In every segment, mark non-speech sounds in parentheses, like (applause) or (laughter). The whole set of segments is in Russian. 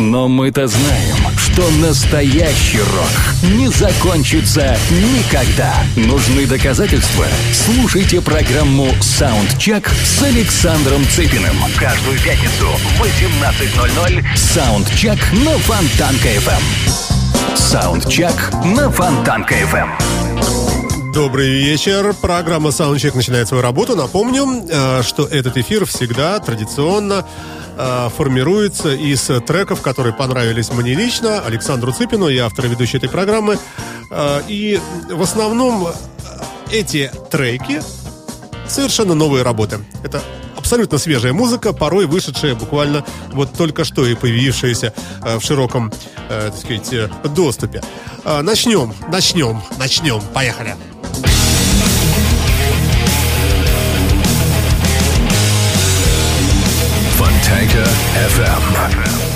Но мы-то знаем, что настоящий рок не закончится никогда. Нужны доказательства? Слушайте программу «Soundcheck» с Александром Цыпиным. Каждую пятницу в 18.00 «Soundcheck» на Фонтанка-ФМ. «Soundcheck» на Фонтанка-ФМ. Добрый вечер. Программа Soundcheck начинает свою работу. Напомню, э, что этот эфир всегда традиционно э, формируется из треков, которые понравились мне лично, Александру Цыпину, я автор и ведущий этой программы. Э, И в основном эти треки совершенно новые работы. Это абсолютно свежая музыка, порой вышедшая буквально вот только что и появившаяся э, в широком, так сказать, доступе. Начнем, начнем, начнем. Поехали. Tanker FM.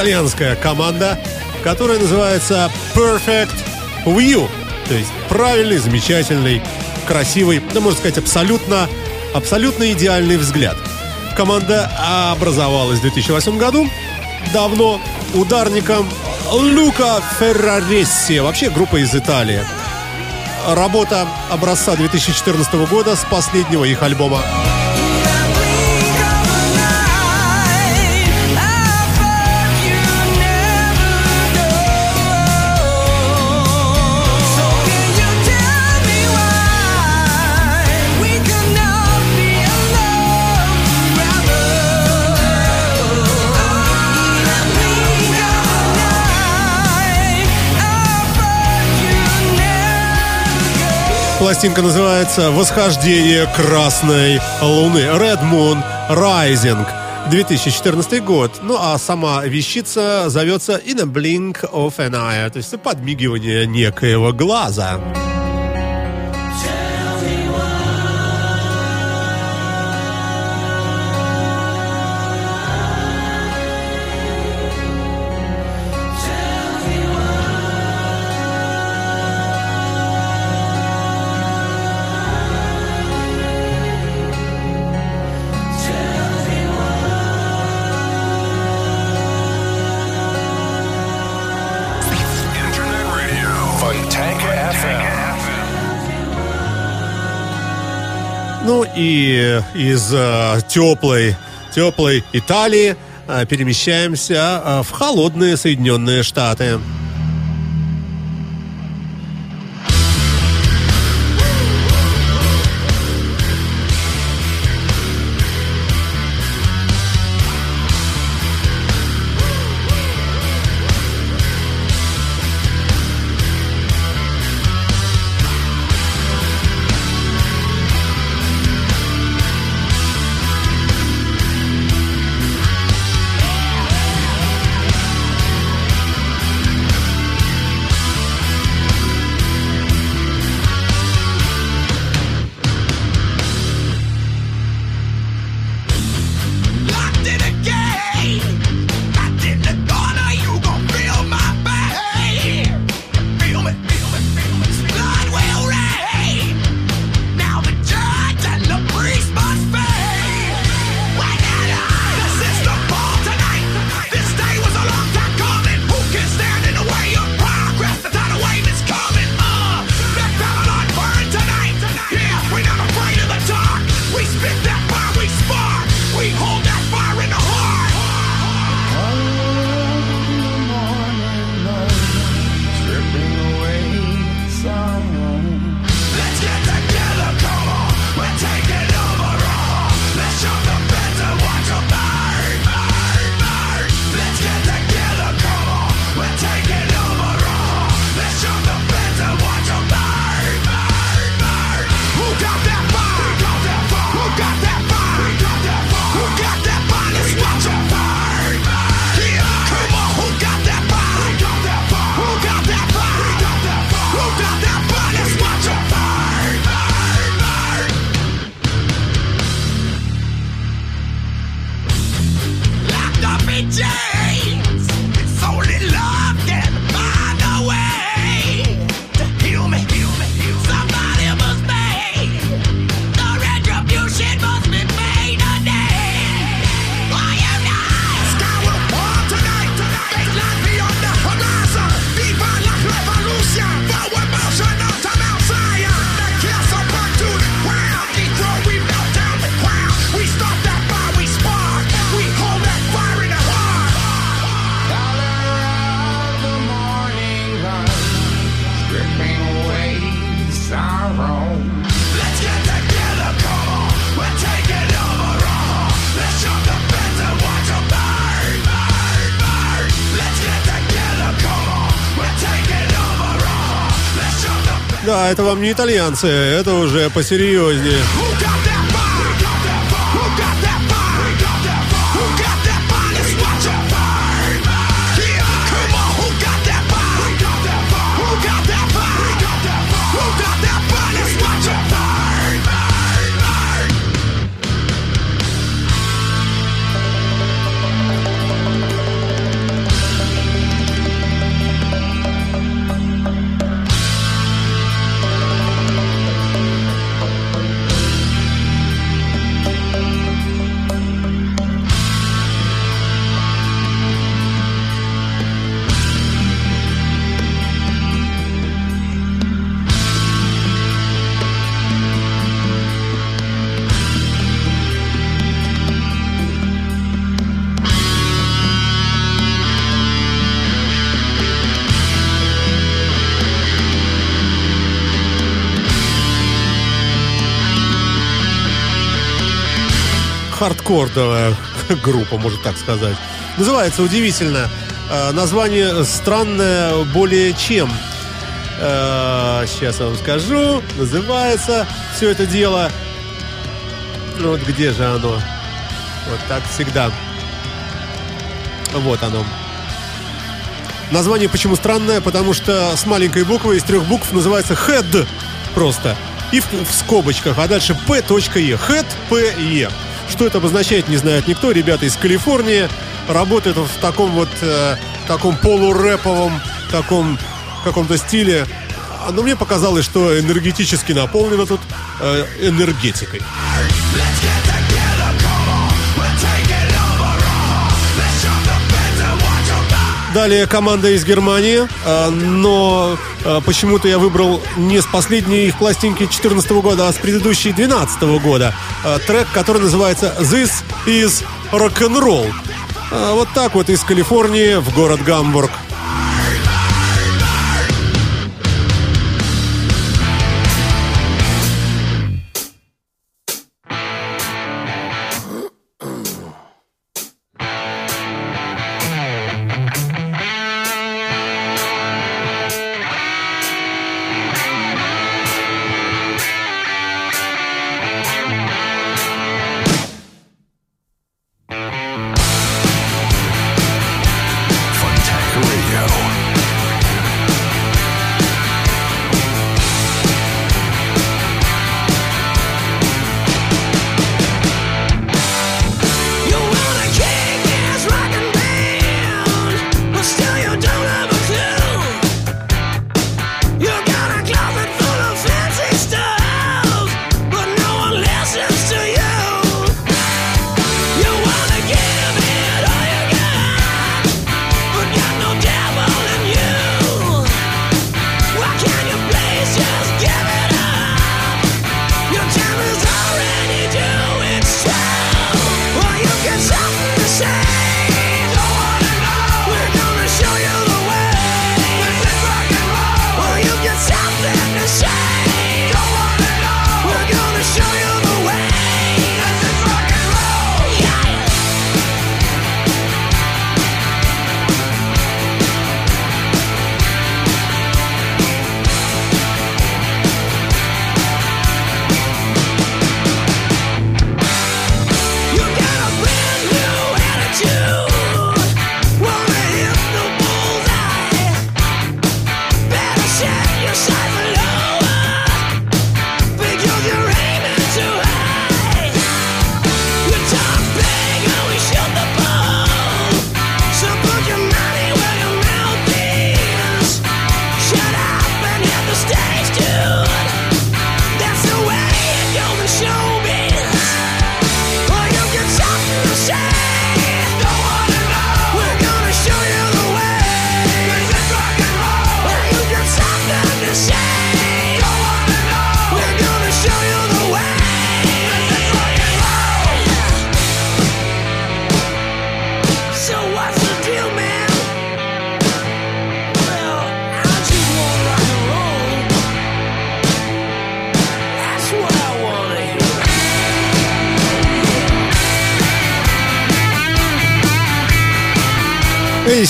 Итальянская команда, которая называется Perfect View. То есть правильный, замечательный, красивый, да можно сказать, абсолютно, абсолютно идеальный взгляд. Команда образовалась в 2008 году. Давно ударником Лука Ферраресси. Вообще группа из Италии. Работа образца 2014 года с последнего их альбома Пластинка называется «Восхождение красной луны» Red Moon Rising 2014 год. Ну а сама вещица зовется In a Blink of an Eye, то есть подмигивание некоего глаза. Ну и э, из э, теплой, теплой Италии э, перемещаемся э, в холодные Соединенные Штаты. это вам не итальянцы, это уже посерьезнее. хардкордовая (laughs) группа, можно так сказать. Называется удивительно. А, название странное более чем. А, Сейчас я вам скажу. Называется все это дело... Вот где же оно? Вот так всегда. Вот оно. Название почему странное? Потому что с маленькой буквы из трех букв называется head просто. И в, в скобочках, а дальше p.e. Head p.e. Что это обозначает, не знает никто. Ребята из Калифорнии работают в таком вот э, таком полурэповом, таком каком-то стиле. Но мне показалось, что энергетически наполнено тут э, энергетикой. Let's get together, come on. We'll take it Далее команда из Германии, а, но а, почему-то я выбрал не с последней их пластинки 2014 года, а с предыдущей 2012 года. А, Трек, который называется «This is Rock'n'Roll». Вот так вот из Калифорнии в город Гамбург.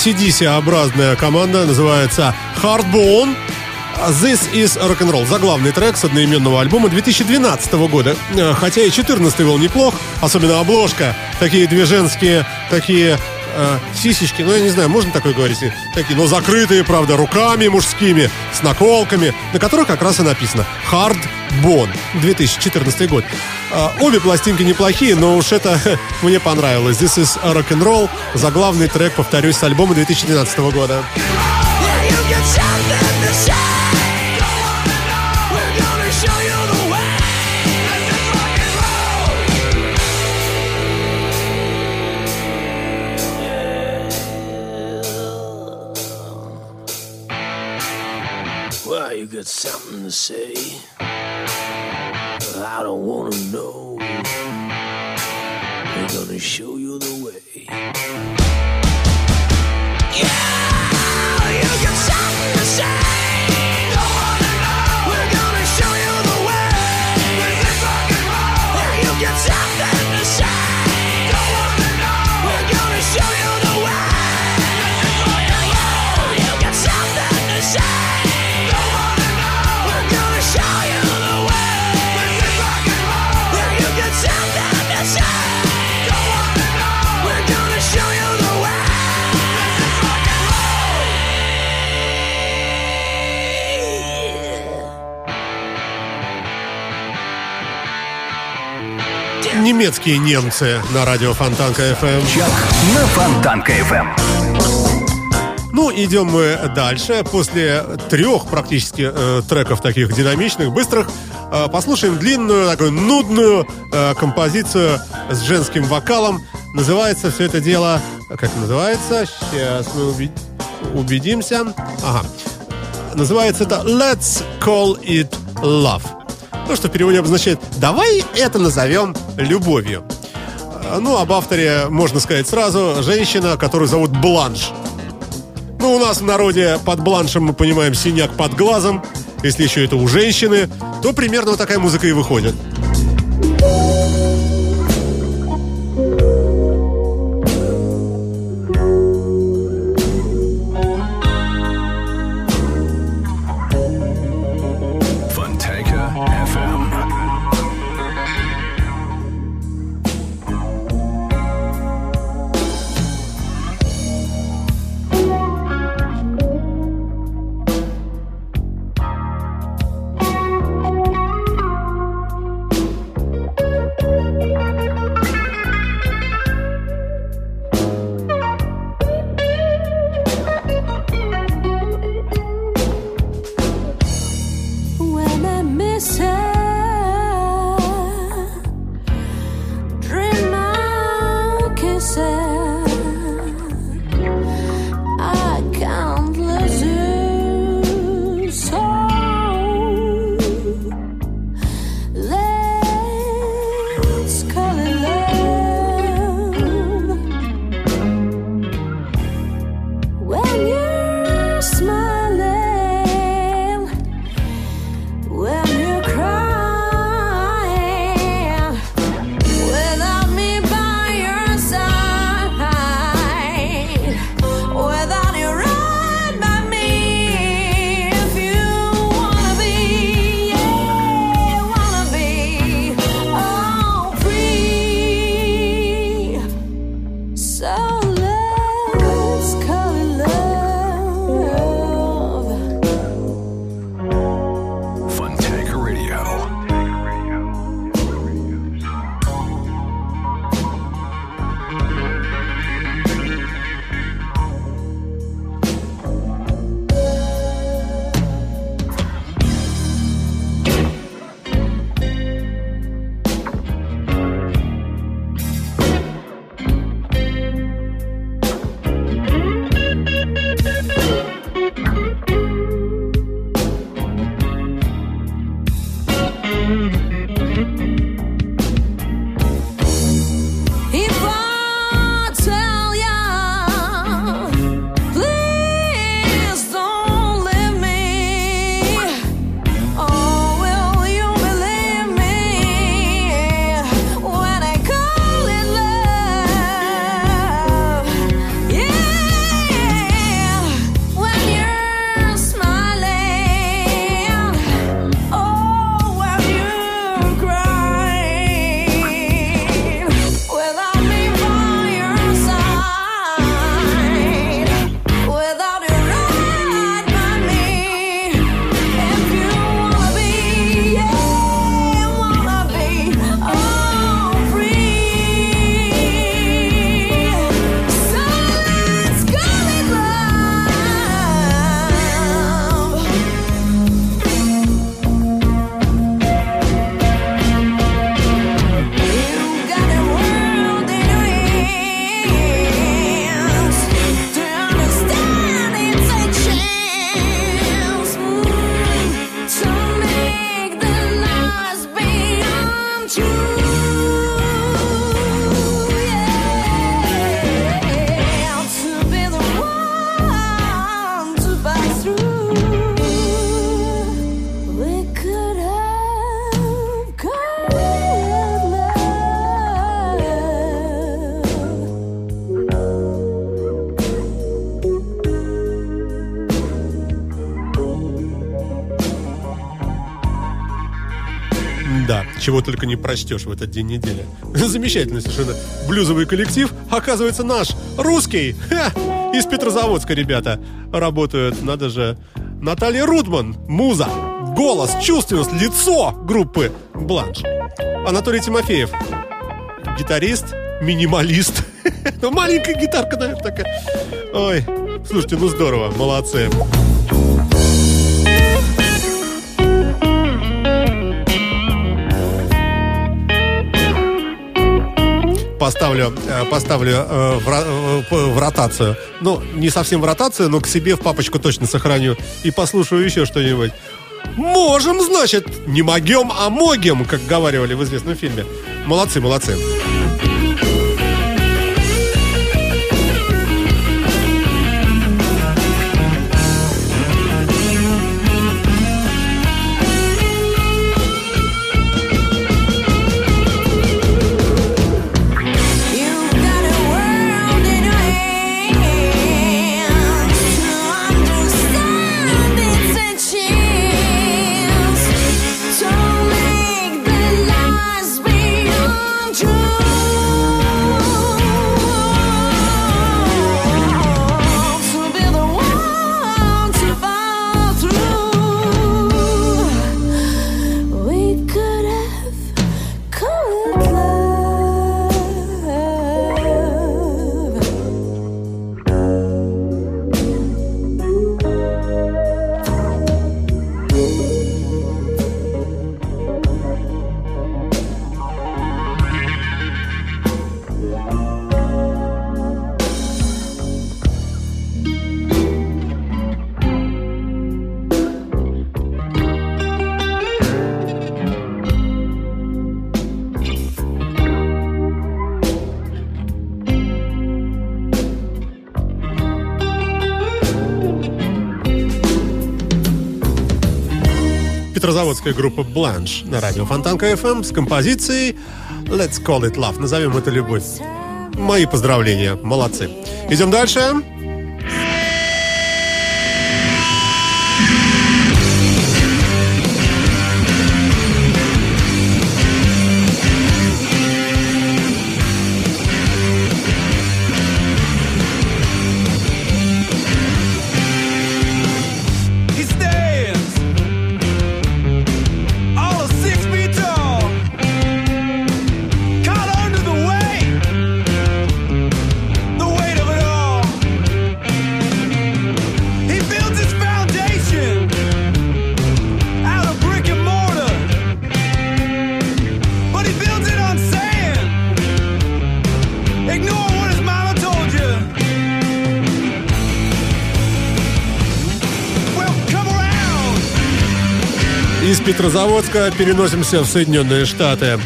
ACDC-образная команда называется Hardbone. This is Rock'n'Roll. Заглавный трек с одноименного альбома 2012 года. Э, Хотя и 14 был неплох, особенно обложка. Такие две женские, такие э, сисечки, ну я не знаю, можно такое говорить? Такие, но закрытые, правда, руками мужскими, с наколками, на которых как раз и написано Hard Bone 2014 год. Э, Обе пластинки неплохие, но уж это (laughs) мне понравилось. This is Rock'n'Roll. Заглавный трек, повторюсь, с альбома 2012 года. Yeah, something to say. I don't wanna know. We're gonna show you Немецкие немцы на радио Фонтанка FM. Чак на Фонтанка FM. Ну, идем мы дальше. После трех практически э, треков таких динамичных, быстрых, э, послушаем длинную, такую нудную э, композицию с женским вокалом. Называется все это дело... Как называется? Сейчас мы увидим. убедимся. Ага. Называется это Let's Call It Love. Ну, что в переводе обозначает «давай это назовем любовью». А, Ну, об авторе можно сказать сразу. Женщина, которую зовут Бланш. Ну, у нас в народе под бланшем мы понимаем синяк под глазом. Если еще это у женщины, то примерно вот такая музыка и выходит. Чего только не прочтешь в этот день недели. (laughs) Замечательный совершенно блюзовый коллектив. Оказывается, наш, русский. Ха! Из Петрозаводска ребята работают. Надо же. Наталья Рудман, муза, голос, чувственность, лицо группы Бланш. Анатолий Тимофеев, гитарист, минималист. (laughs) Ну, маленькая гитарка, наверное, такая. Ой, слушайте, ну здорово, молодцы. Поставлю, э, поставлю э, в, э, п- в ротацию. Ну, не совсем в ротацию, но к себе в папочку точно сохраню. И послушаю еще что-нибудь. Можем, значит, не могем, а могем, как говаривали в известном фильме. Молодцы, молодцы. Петрозаводская группа Бланш на радио Фонтанка FM с композицией Let's Call It Love. Назовем это любовь. Мои поздравления. Молодцы. Идем дальше. Петрозаводска переносимся в Соединенные Штаты.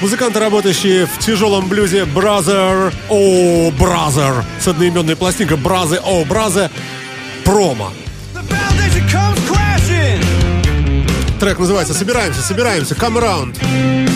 Музыканты, работающие в тяжелом блюзе Brother О Brother с одноименной пластинкой Brother О Brother промо. Трек называется «Собираемся, собираемся, come around».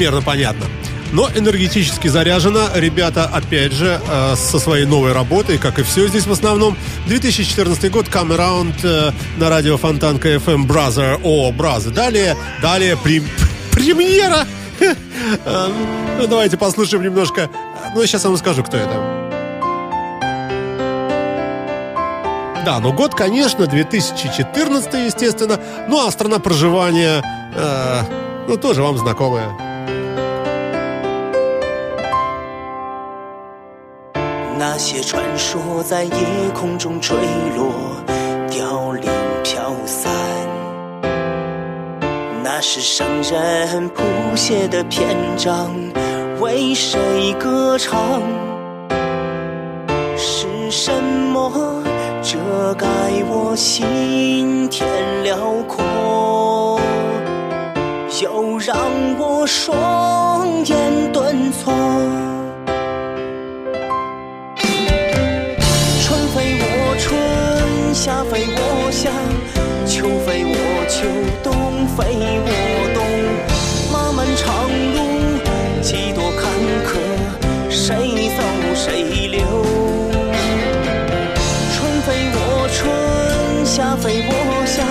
Примерно понятно. Но энергетически заряжено. Ребята, опять же, э, со своей новой работой, как и все здесь в основном. 2014 год, Come Around э, на радио Фонтанка FM Brother. О, Brother. Далее, далее прем- (laughs) премьера. (laughs) Э, Ну, давайте послушаем немножко. Ну, сейчас я вам скажу, кто это. Да, ну год, конечно, 2014, естественно. Ну, а страна проживания, э, ну, тоже вам знакомая. 那些传说在夜空中坠落，凋零飘散。那是圣人谱写的篇章，为谁歌唱？是什么遮盖我心田辽阔？又让我双眼顿挫。夏非我夏，秋非我秋，冬非我冬。漫漫长路，几多坎坷，谁走谁留？春非我春，夏非我夏，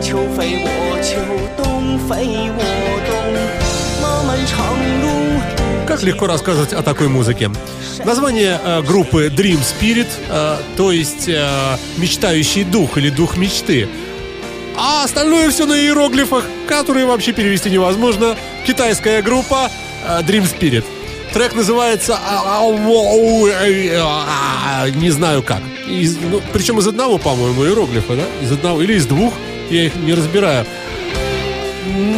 秋非我秋，冬非 Как легко рассказывать о такой музыке. Название э, группы Dream Spirit, э, то есть э, мечтающий дух или дух мечты. А остальное все на иероглифах, которые вообще перевести невозможно. Китайская группа э, Dream Spirit. Трек называется а, а, не знаю как. Из- ну, причем из одного, по-моему, иероглифа, да? Из одного или из двух. Я их не разбираю.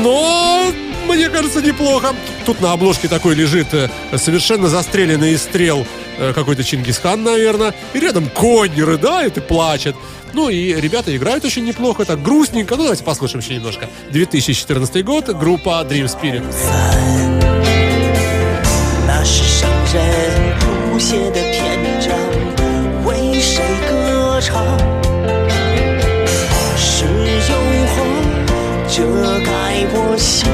Но мне кажется неплохо. Тут на обложке такой лежит э, совершенно застреленный из стрел э, какой-то Чингисхан, наверное. И рядом конь рыдает и плачет. Ну и ребята играют очень неплохо, так грустненько. Ну давайте послушаем еще немножко. 2014 год, группа Dream Spirit. 那是圣人谱写的篇章，为谁歌唱？是诱惑遮盖我心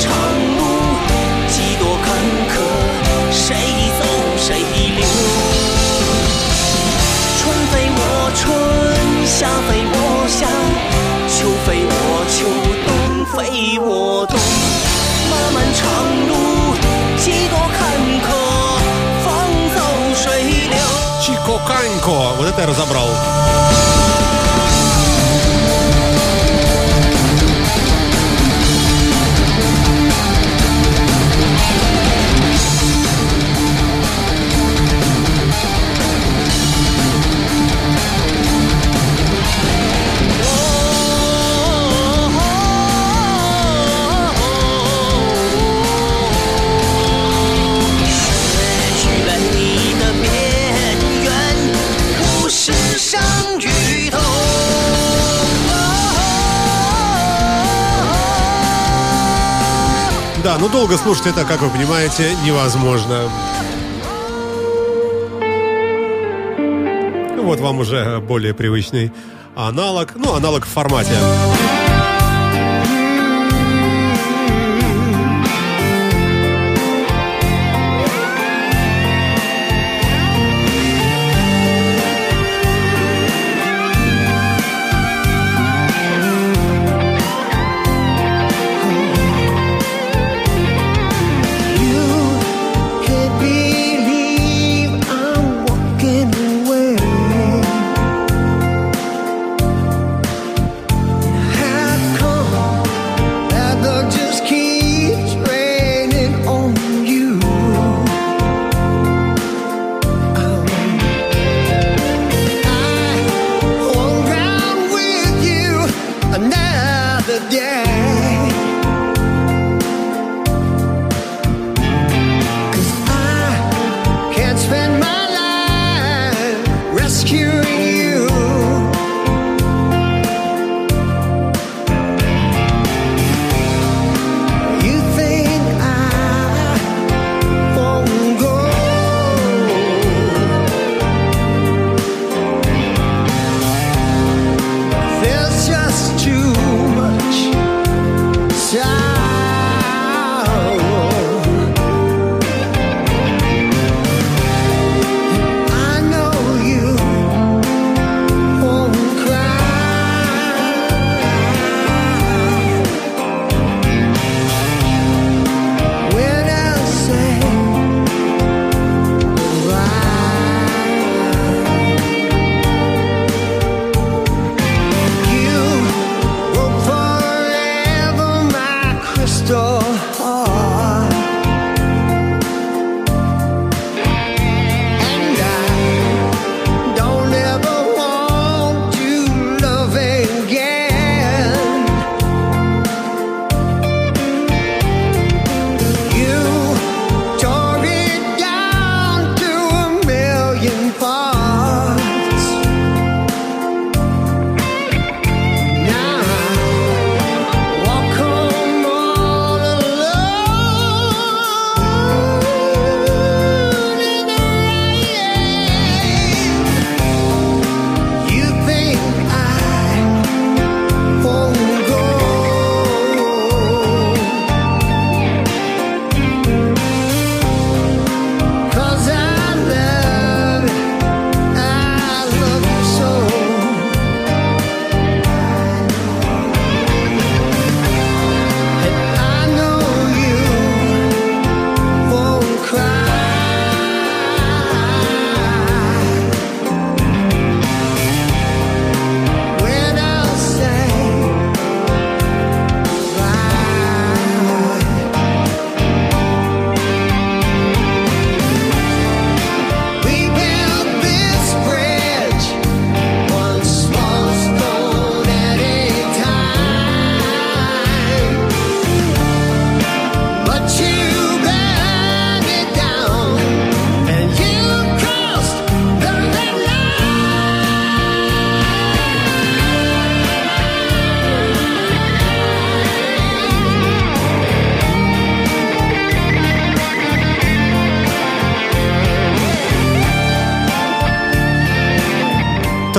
长路几多坎坷，谁走谁留？春非我春，夏非我夏，秋非我秋，冬非我冬。漫漫长路，几多坎坷，风走水流。Чико. Ну долго слушать это, как вы понимаете, невозможно. Вот вам уже более привычный аналог. Ну, аналог в формате.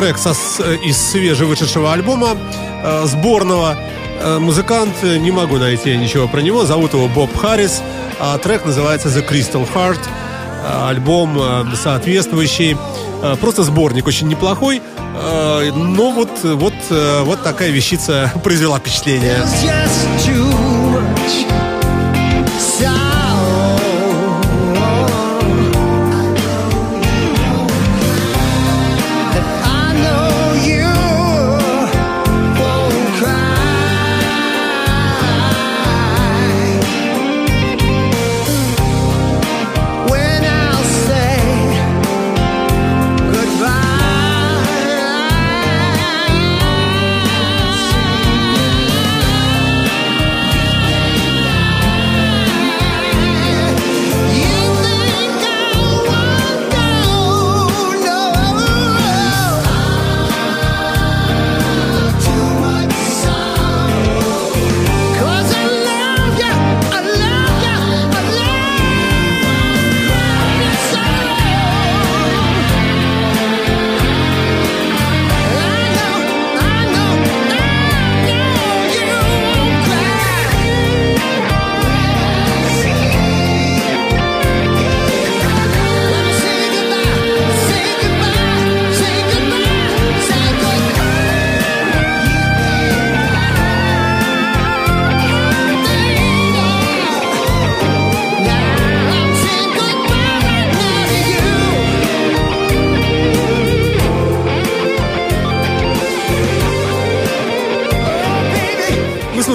Трек со, э, из свежевышедшего альбома э, сборного. Э, музыкант, э, не могу найти ничего про него, зовут его Боб Харрис, а трек называется The Crystal Heart. Э, Альбом э, соответствующий. Э, Просто сборник очень неплохой. Э, Но вот, вот, э, вот такая вещица (laughs) произвела впечатление.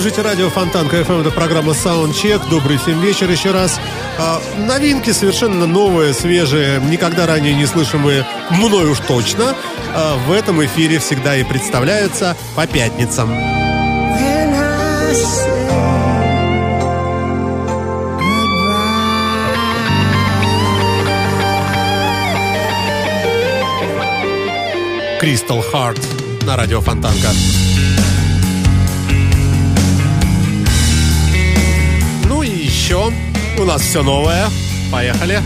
Слушаете радио Фонтанка FM, это программа Soundcheck. Добрый всем вечер еще раз. А, новинки совершенно новые, свежие, никогда ранее не слышимые, мной уж точно. а, в этом эфире всегда и представляются по пятницам. Crystal Heart на радио Фонтанка. Еще у нас все новое. Поехали.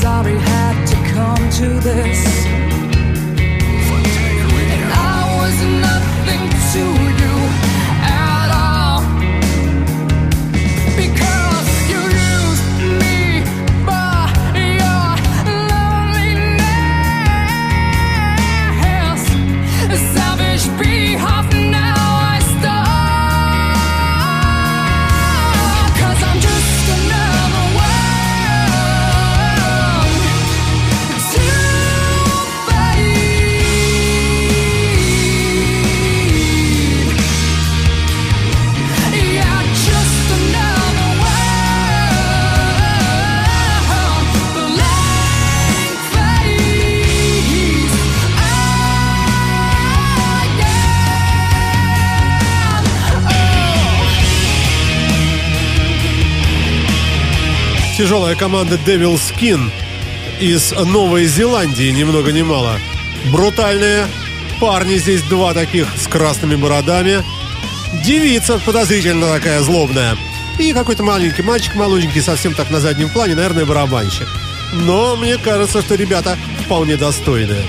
Sorry had to come to this. Тяжелая команда Devil Skin из Новой Зеландии, ни много ни мало. Брутальные парни здесь два таких с красными бородами. Девица подозрительно такая злобная. И какой-то маленький мальчик, молоденький, совсем так на заднем плане, наверное, барабанщик. Но мне кажется, что ребята вполне достойные.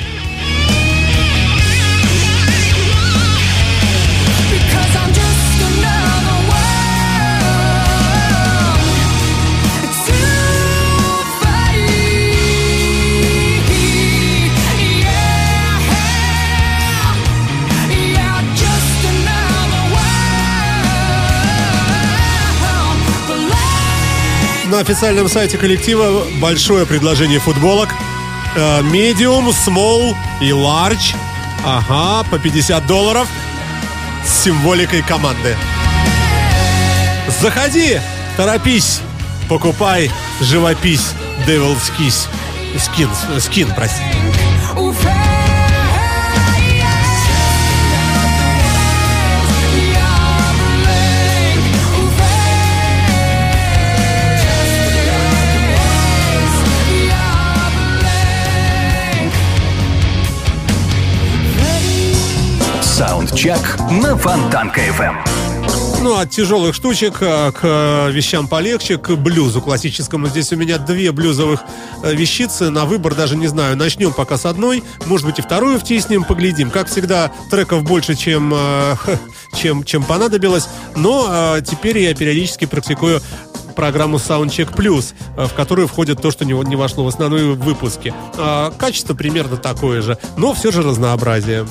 На официальном сайте коллектива большое предложение футболок. Э, Medium, small и large. Ага, по 50 долларов с символикой команды. Заходи, торопись, покупай живопись Devil's Kiss. Скин, скин, прости. Саундчек на Фонтанка FM. Ну, от тяжелых штучек а, к э, вещам полегче, к блюзу классическому. Здесь у меня две блюзовых э, вещицы. На выбор даже не знаю. Начнем пока с одной. Может быть, и вторую втиснем, поглядим. Как всегда, треков больше, чем, э, (laughs) чем, чем понадобилось. Но теперь я периодически практикую программу Soundcheck Plus, в которую входит то, что не, не вошло в основные выпуски. А, Качество примерно такое же, но все же разнообразие.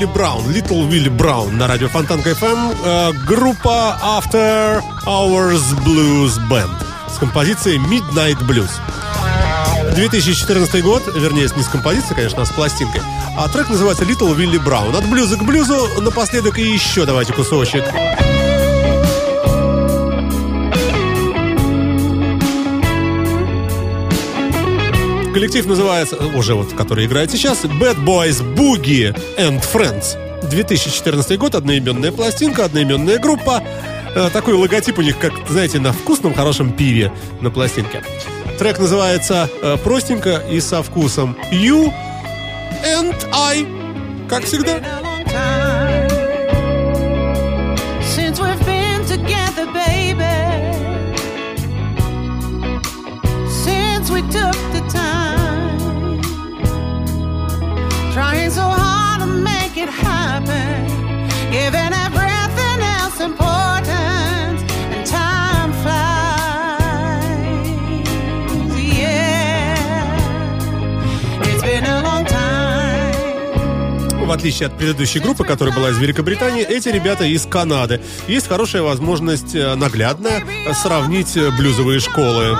Willie Brown, Little Willie Brown на радио Фонтанка-ФМ. Э, группа After Hours Blues Band с композицией Midnight Blues. 2014 год, вернее, не с композицией, конечно, а с пластинкой. А трек называется Little Willie Brown. От блюза к блюзу напоследок и еще давайте кусочек. Коллектив называется, уже вот, который играет сейчас, Bad Boys Boogie and Friends. 2014 год, одноименная пластинка, одноименная группа. Э, Такой логотип у них, как, знаете, на вкусном хорошем пиве на пластинке. Трек называется э, простенько и со вкусом You and I. Как всегда. Took отличие от предыдущей группы, которая была из Великобритании, эти ребята из Канады. Есть хорошая возможность э, наглядная э, сравнить э, блюзовые школы.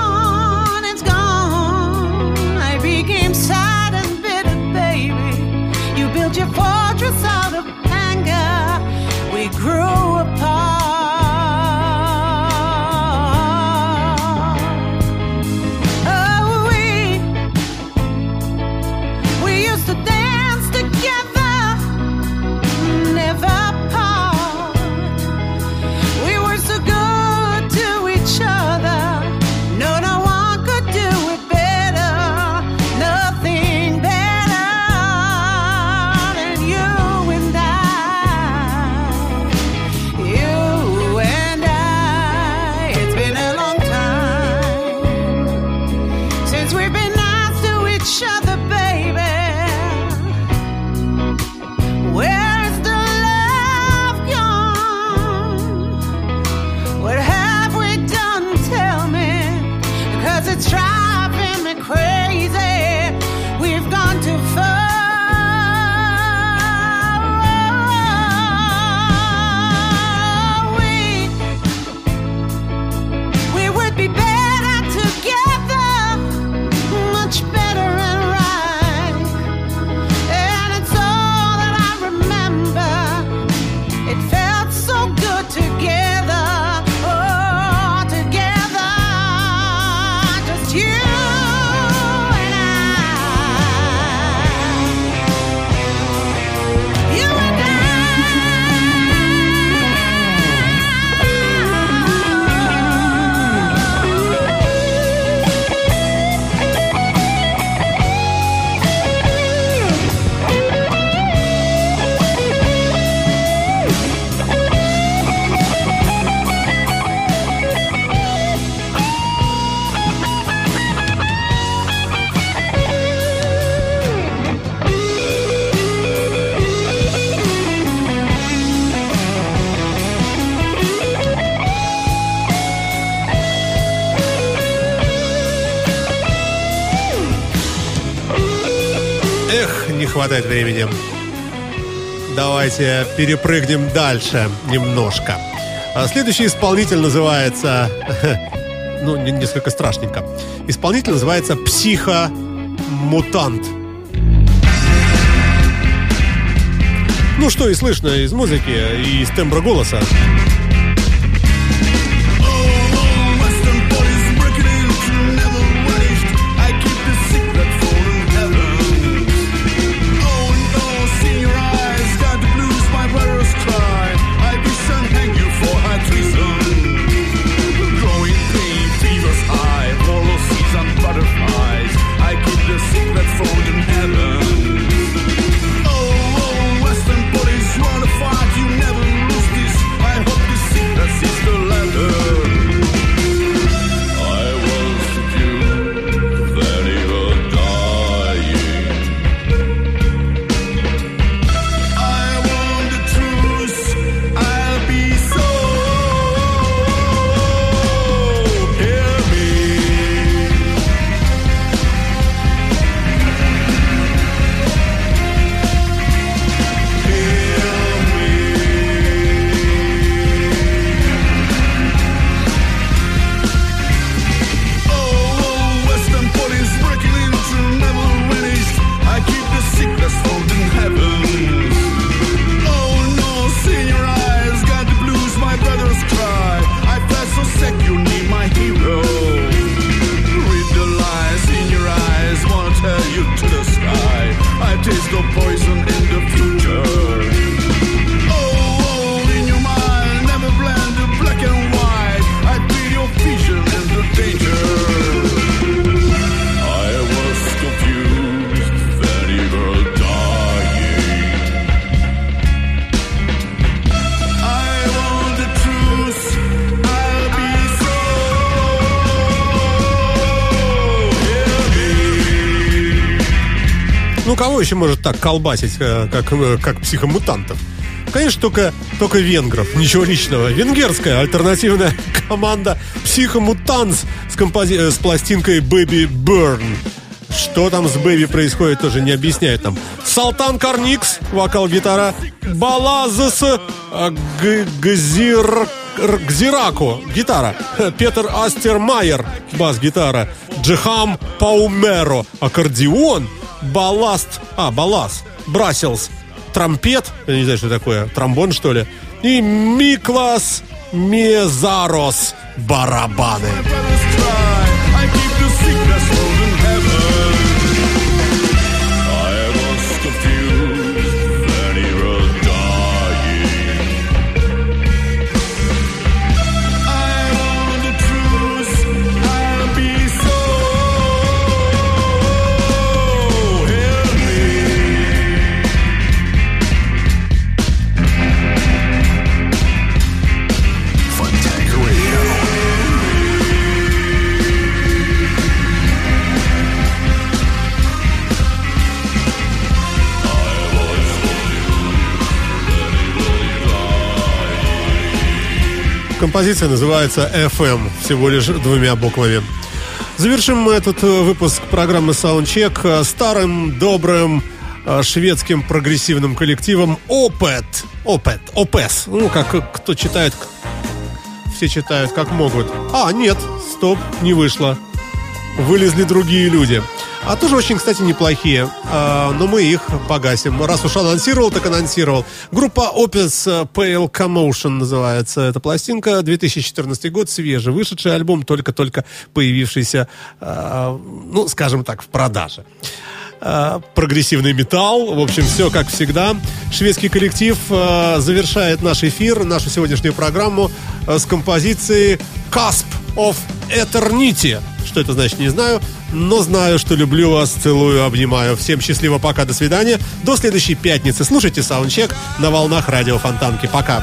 Хватает времени. Давайте перепрыгнем дальше немножко. А Следующий исполнитель называется... (laughs) Ну, не- несколько страшненько. Исполнитель называется Психомутант. Ну, что и слышно из музыки и из тембра голоса. Еще может так колбасить, э, как, э, как психомутантов? Конечно, только, только венгров, ничего личного. Венгерская альтернативная (laughs) команда Psycho Mutants с, компози... э, с пластинкой Baby Burn. Что там с Baby происходит, тоже не объясняет нам. Салтан Карникс, вокал-гитара. Балазес Гзир... Гзирако, гитара. (laughs) Петр Астермайер, бас-гитара. Джихам Паумеро, аккордеон. Балласт, а, баллас, Брасилс, трампет, я не знаю, что такое, тромбон, что ли. И Миклас Мезарос, барабаны. I keep the secrets Композиция называется FM, всего лишь двумя буквами. Завершим мы этот э, выпуск программы Soundcheck э, старым, добрым э, шведским прогрессивным коллективом Opet. Opet, Opes. Ну, как кто читает, все читают как могут. А, нет, стоп, не вышло. Вылезли другие люди. А тоже очень, кстати, неплохие. А, но мы их погасим. Раз уж анонсировал, так анонсировал. Группа Opus э, Pale Commotion называется эта пластинка. 2014 год, свежий. Вышедший альбом, только-только появившийся, а, ну, скажем так, в продаже. А, прогрессивный металл. В общем, все как всегда. Шведский коллектив а, завершает наш эфир, нашу сегодняшнюю программу а, с композицией Cusp of Eternity. Что это значит, не знаю, но знаю, что люблю вас, целую, обнимаю. Всем счастливо, пока, до свидания. До следующей пятницы. Слушайте саундчек на волнах радио Фонтанки. Пока.